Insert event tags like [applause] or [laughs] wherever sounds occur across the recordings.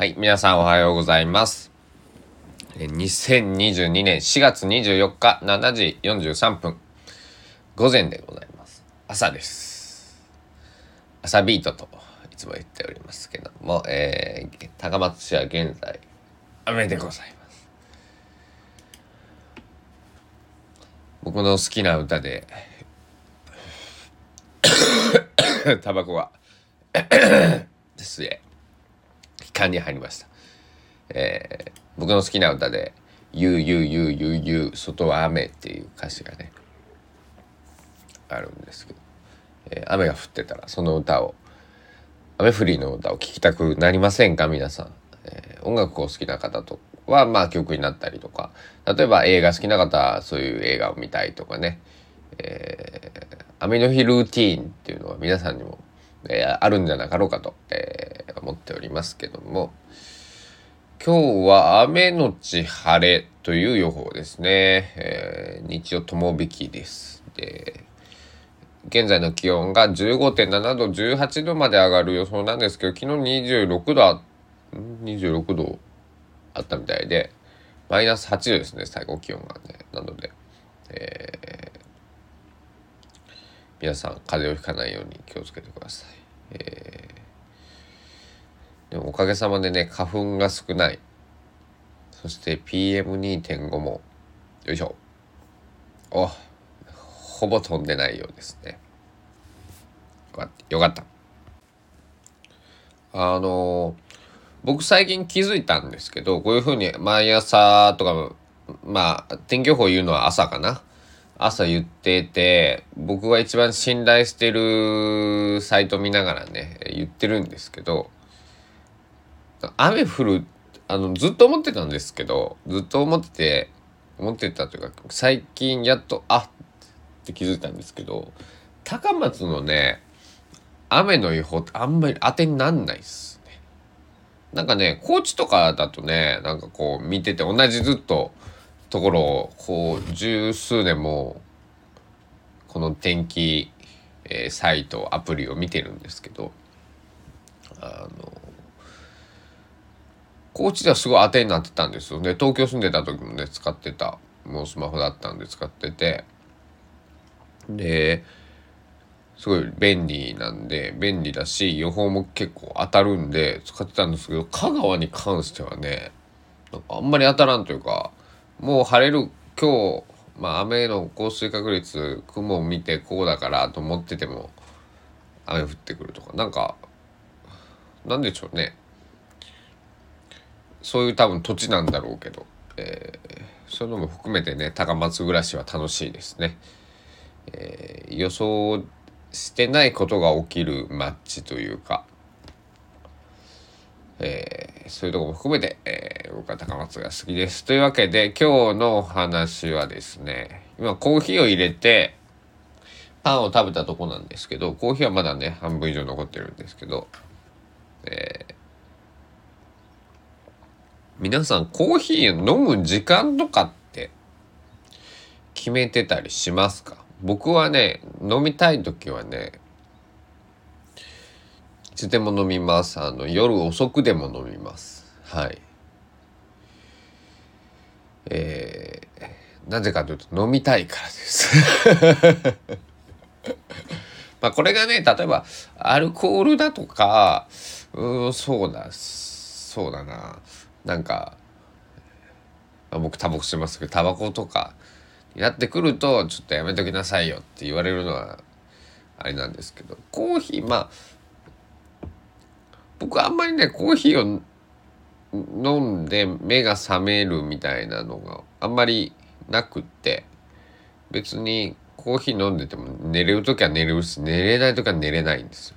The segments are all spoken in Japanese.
はい、皆さんおはようございます。2022年4月24日7時43分、午前でございます。朝です。朝ビートといつも言っておりますけども、えー高松市は現在、雨でございます。僕の好きな歌で、[coughs] タバコが、[coughs] ですね。間に入りました。えー僕の好きな歌で「ゆうゆうゆうゆうゆう外は雨」っていう歌詞がねあるんですけど、えー雨が降ってたらその歌を雨降りの歌を聴きたくなりませんか？皆さん、えー音楽を好きな方とはまあ曲になったりとか例えば映画好きな方はそういう映画を見たいとかね、えー雨の日ルーティーンっていうのは皆さんにも、えーあるんじゃなかろうかと、えー思っておりますけども。今日は雨のち晴れという予報ですね、えー日曜とも引きです。で現在の気温が15.7度18度まで上がる予想なんですけど昨日26度あ26度あったみたいでマイナス8度ですね最高気温がね。なので、えー皆さん風邪をひかないように気をつけてください、えーでもおかげさまでね花粉が少ない。そして PM2.5 もよいしょ。おほぼ飛んでないようですね。よかったよかった。あの僕最近気づいたんですけどこういうふうに毎朝とかまあ天気予報言うのは朝かな。朝言ってて僕が一番信頼してるサイト見ながらね言ってるんですけど雨降るあのずっと思ってたんですけどずっと思ってて思ってたというか最近やっとあって気づいたんですけど高松のね雨の予報ってあんまり当てになんないっすね。なんかね高知とかだとねなんかこう見てて同じずっとところをこう十数年もこの天気、えーサイトアプリを見てるんですけどあの高知ではすごい当てになってたんですよね。東京住んでた時もね使ってたもうスマホだったんで使ってて。ですごい便利なんで便利だし予報も結構当たるんで使ってたんですけど香川に関してはねなんかあんまり当たらんというかもう晴れる今日まあ雨の降水確率雲を見てこうだからと思ってても雨降ってくるとか。なんかなんでしょうね。そういう多分土地なんだろうけど、えーそういうのも含めてね高松暮らしは楽しいですね。えー予想してないことが起きるマッチというか、えーそういうとこも含めて、えー僕は高松が好きです。というわけで今日のお話はですね今コーヒーを入れてパンを食べたとこなんですけどコーヒーはまだね半分以上残ってるんですけど、えー皆さんコーヒー飲む時間とかって決めてたりしますか？僕はね飲みたい時はねつでも飲みます。あの夜遅くでも飲みます。はい。えー、なぜかというと飲みたいからです。[laughs] まあこれがね例えばアルコールだとかうーんそうだそうだな。なんか、まあ僕タバコしてますけどタバコとかやってくるとちょっとやめときなさいよって言われるのはあれなんですけどコーヒーまあ僕あんまりねコーヒーを飲んで目が覚めるみたいなのがあんまりなくって別にコーヒー飲んでても寝れる時は寝れるし寝れない時は寝れないんですよ。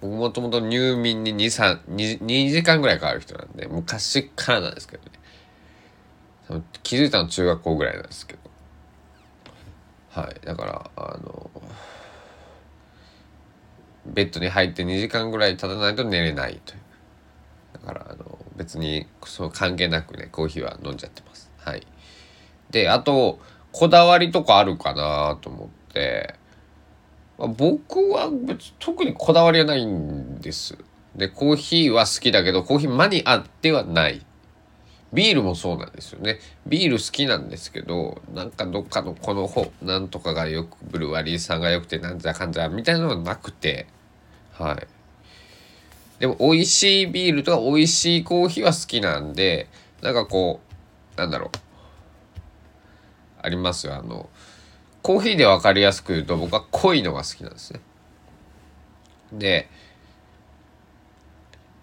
僕もともと入眠に 2, 2, 2時間ぐらいかかる人なんで昔からなんですけどね気づいたの中学校ぐらいなんですけどはいだからあのベッドに入って2時間ぐらい経たないと寝れないという。だからあの別にそう関係なくねコーヒーは飲んじゃってます。はい。であとこだわりとかあるかなと思って。まあ僕は別特にこだわりはないんです。でコーヒーは好きだけどコーヒーマニアではない。ビールもそうなんですよね。ビール好きなんですけどなんかどっかのこの本なんとかがよくブルワリーさんがよくてなんじゃかんじゃみたいなのはなくて。はい。でも美味しいビールとか美味しいコーヒーは好きなんでなんかこうなんだろう。ありますよ。あのコーヒーで分かりやすく言うと僕は濃いのが好きなんですね。で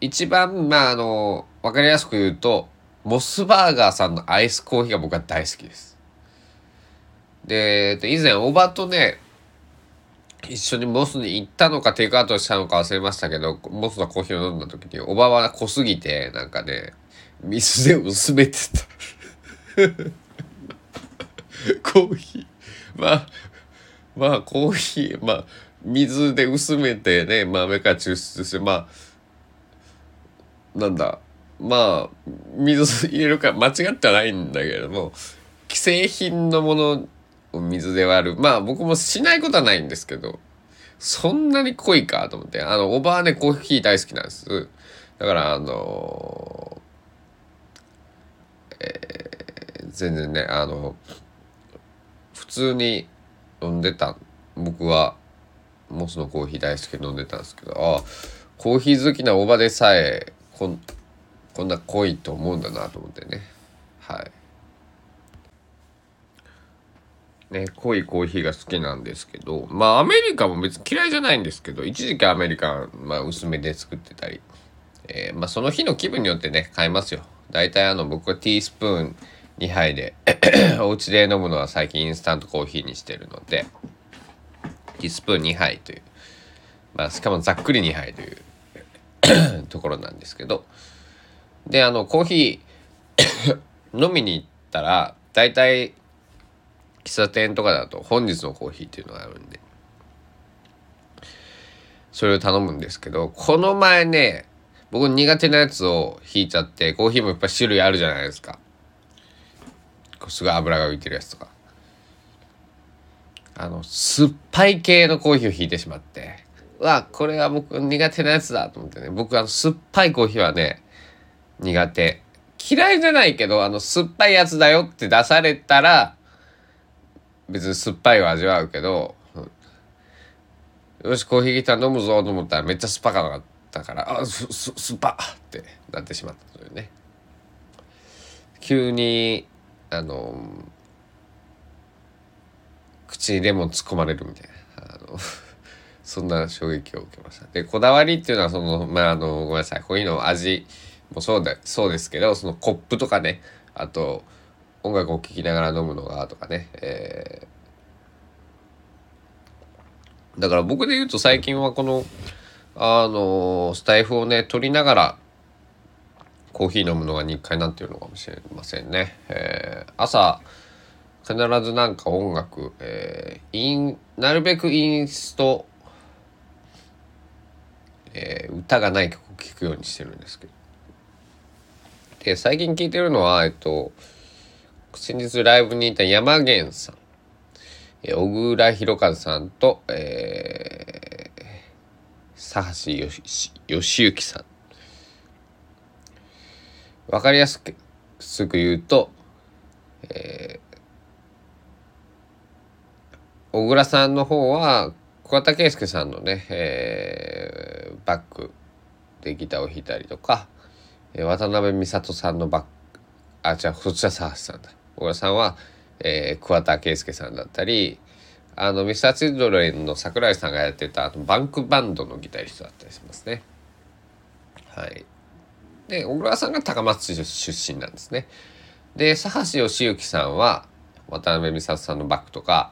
一番まああの分かりやすく言うとモスバーガーさんのアイスコーヒーが僕は大好きです。で以前おばとね一緒にモスに行ったのかテイクアウトしたのか忘れましたけどモスのコーヒーを飲んだ時におばは濃すぎてなんかね水で薄めてた。[laughs] コーヒー。まあまあコーヒーまあ水で薄めてね豆から抽出してまあなんだまあ水入れるか間違ってはないんだけれども既製品のもの水で割る。まあ僕もしないことはないんですけどそんなに濃いかと思って。あのおばあねコーヒー大好きなんです。だからあのえー、全然ねあの普通に飲んでた。僕はモスのコーヒー大好きで飲んでたんですけどああコーヒー好きなおばでさえこんこんな濃いと思うんだなと思ってね。はい。ね濃いコーヒーが好きなんですけどまあアメリカも別に嫌いじゃないんですけど一時期アメリカン、まあ、薄めで作ってたり、えー、まあその日の気分によってね買いますよ。大体あの僕はティースプーン2杯で [coughs] お家で飲むのは最近インスタントコーヒーにしてるのでティースプーン2杯というまあしかもざっくり2杯という [coughs] ところなんですけどであのコーヒー [coughs] 飲みに行ったら大体喫茶店とかだと本日のコーヒーっていうのがあるんで。それを頼むんですけどこの前ね僕苦手なやつを引いちゃってコーヒーもいっぱ種類あるじゃないですか。すごい油が浮いてるやつとか。あの酸っぱい系のコーヒーを引いてしまって。うわこれは僕苦手なやつだと思ってね。僕あの酸っぱいコーヒーはね苦手。嫌いじゃないけどあの酸っぱいやつだよって出されたら別に酸っぱいを味わうけど、よしコーヒー来た飲むぞと思ったらめっちゃ酸っぱかったからあすす酸っぱってなってしまったというね。急にあの口にレモン突っ込まれるみたいなあのそんな衝撃を受けました。でこだわりっていうのはそのまああのごめんなさい。こういうの味もそうだそうですけどそのコップとかね。あと音楽を聴きながら飲むのがとかね、えー、だから僕で言うと最近はこのあのスタイフをね取りながらコーヒー飲むのが日課になっているのかもしれませんね。えー、朝必ずなんか音楽、えー、インなるべくインスト、えー、歌がない曲を聴くようにしてるんですけど。で最近聴いてるのはえっと先日ライブにいた山源さん、え小倉弘和さんと、えー、佐橋義行さん。わかりやすくすぐ言うと、えー、小倉さんの方は小畑圭介さんのね、えー、バックでギターを弾いたりとか、えー、渡辺美里さんのバックあ違うそっちは佐橋さんだ。小倉さんは、えー、桑田佳祐さんだったりあのミスターチルドレンの桜井さんがやってたあのバンクバンドのギタリストだったりしますね。はい。で小倉さんが高松市出身なんですね。で佐橋義行さんは渡辺美里さんのバックとか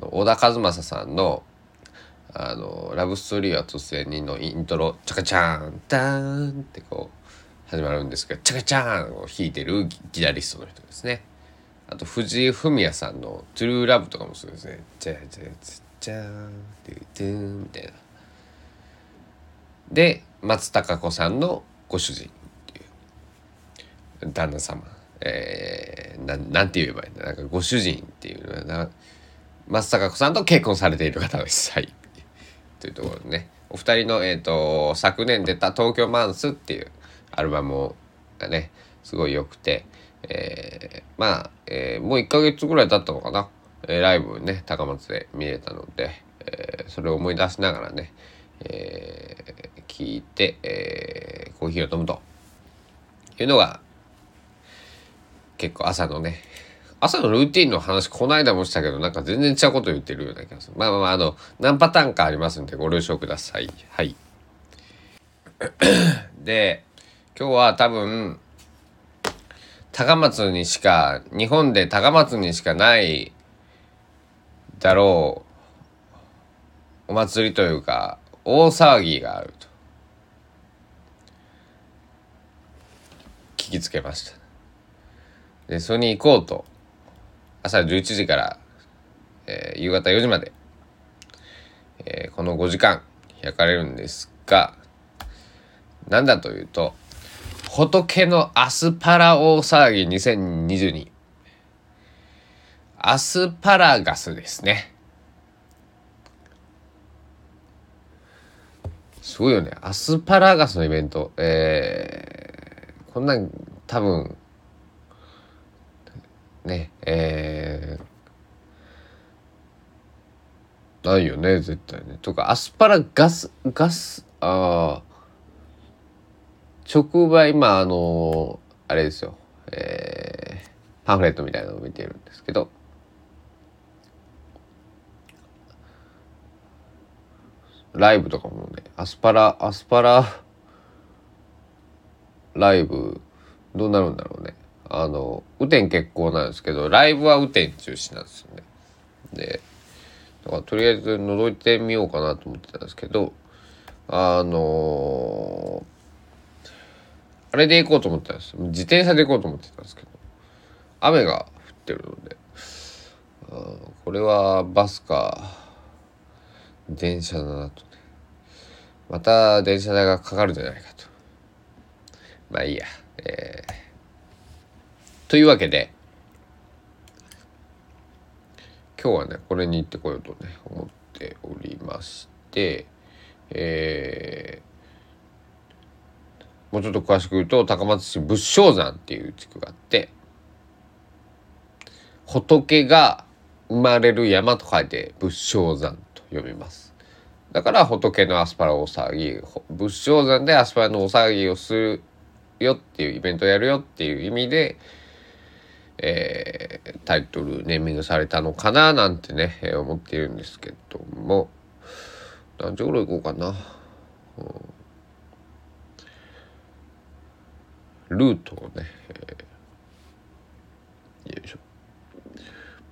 小田和正さんのあのラブストーリーは突然にのイントロ「チャカチャーンダーン」ってこう始まるんですけど、チャカチャーンを弾いてるギタリストの人ですね。あと、藤井フミヤさんのトゥルーラブとかもそうですね。チャチャチャチャーン、ドゥドゥンみたいな。で、松たか子さんのご主人っていう旦那様。えー、ななんて言えばいいんだなんかご主人っていうのはな松たか子さんと結婚されている方です。はい。というところでね。お二人の、えーと、昨年出た「東京マンス」っていうアルバムがねすごい良くて、えー、まあ、えー、もう1ヶ月ぐらい経ったのかな、えー、ライブね高松で見れたので、えー、それを思い出しながらね、えー、聞いて、えー、コーヒーを飲むと。いうのが結構朝のね朝のルーティンの話この間もしたけどなんか全然違うこと言ってるような気がする。まあまあまああの何パターンかありますんでご了承ください。はい。で今日は多分高松にしか日本で高松にしかないだろうお祭りというか大騒ぎがあると聞きつけました。でそれに行こうと朝11時から、えー、夕方4時まで、えー、この5時間開かれるんですが何だというと仏のアスパラ大騒ぎ2022アスパラガスですね。すごいよね。アスパラガスのイベント。えー、こんなん多分ねえー、ないよね絶対ね。とかアスパラガスガスああ直売今あのあれですよ。えー、パンフレットみたいなのを見てるんですけど。ライブとかもねアスパラアスパラライブどうなるんだろうね。あの雨天決行なんですけどライブは雨天中止なんですよね。でだからとりあえず覗いてみようかなと思ってたんですけどあのー、あれで行こうと思ったんです自転車で行こうと思ってたんですけど。雨が降ってるので。これはバスか電車だなとね。また電車代がかかるんじゃないかと。まあいいや。えー。というわけで今日はねこれに行ってこようとね思っておりましてえー、もうちょっと詳しく言うと高松市仏生山っていう地区があって仏が生まれる山と書いて仏生山と読みます。だから仏のアスパラ大騒ぎ仏生山でアスパラの大騒ぎをするよっていうイベントをやるよっていう意味でえー、タイトルネーミングされたのかななんてね、えー、思っているんですけども。何時頃行こうかな、うん、ルートをね、えー、よいしょ、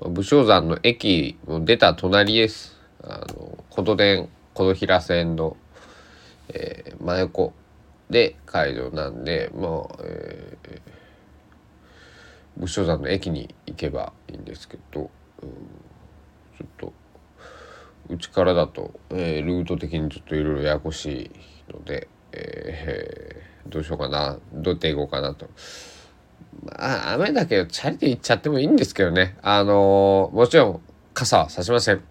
まあ、武将山の駅も出た隣です。あの琴電琴平線の、えー、真横で会場なんでまあえー武将山の駅に行けばいいんですけど、ちょっとうちからだと、えー、ルート的にちょっといろいろややこしいので、えー、どうしようかなどうやって行こうかなと。まあ雨だけどチャリで行っちゃってもいいんですけどね。あのー、もちろん傘はさしません。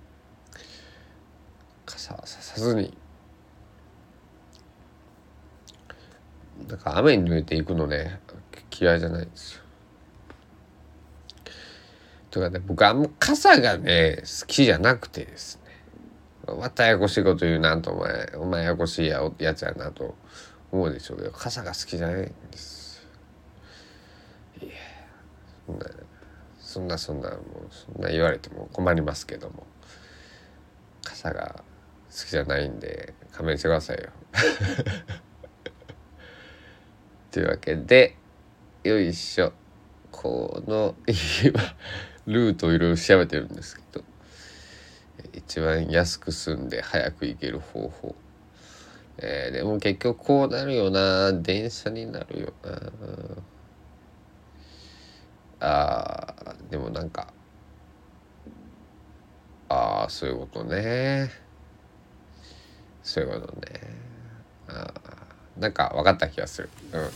傘はささずに。なんか雨に濡れていくのね嫌いじゃないんですよ。とかね僕あんま傘がね好きじゃなくてですね。またややこしいこと言うなとお前お前ややこしいややつやなと思うでしょ。うけど傘が好きじゃないんです。いやそんなそんなそんなもうそんな言われても困りますけども。傘が好きじゃないんで勘弁してくださいよ。というわけでよいしょ。この今ルートをいろいろ調べてるんですけど。一番安く済んで早く行ける方法。えー、でも結局こうなるよな。電車になるよな。あーでもなんか。ああそういうことね。そういうことね。あなんか分かった気がする。うん。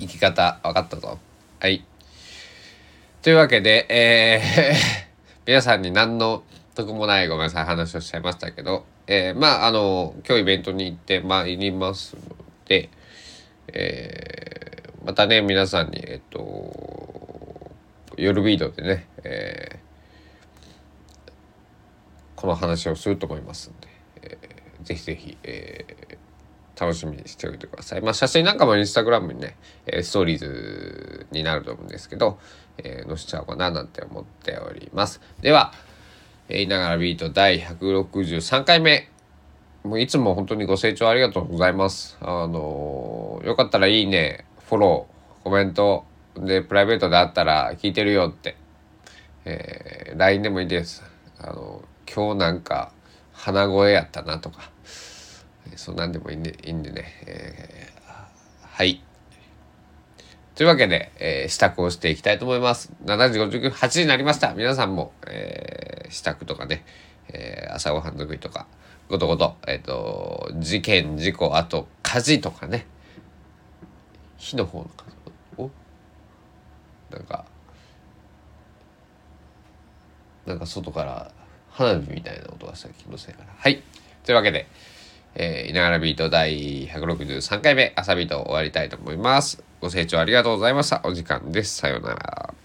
生き方分かったぞ。はい。というわけで、えー [laughs] 皆さんに何の得もないごめんなさい話をしちゃいましたけど、えー、まああの今日イベントに行ってまいりますので、えー、またね皆さんにえっと夜ビートでね、えー、この話をすると思いますんで、えー、ぜひぜひ、えー、楽しみにしておいてください。まあ写真なんかもインスタグラムにね、えストーリーズになると思うんですけど、えー、載せちゃおうかななんて思っております。では、えー、いながらビート第163回目。もういつも本当にご清聴ありがとうございます。あのー、よかったらいいね、フォロー、コメント、で、プライベートであったら聞いてるよって、えー、LINE でもいいです。あの今日なんか鼻声やったなとか、そんなんでもいいんでいいんでね、えー、はい。というわけで、えー、支度をしていきたいと思います。7時58時になりました。皆さんも、えー、支度とかね、えー、朝ごはん作りとか、ごとごと、えっ、ー、と、事件、事故、あと火事とかね、火の方のおなんか、なんか外から花火みたいな音がした気のせいかな。はい。というわけで、えー、いながらビート第163回目、朝ビート終わりたいと思います。ご清聴ありがとうございました。お時間です。さようなら。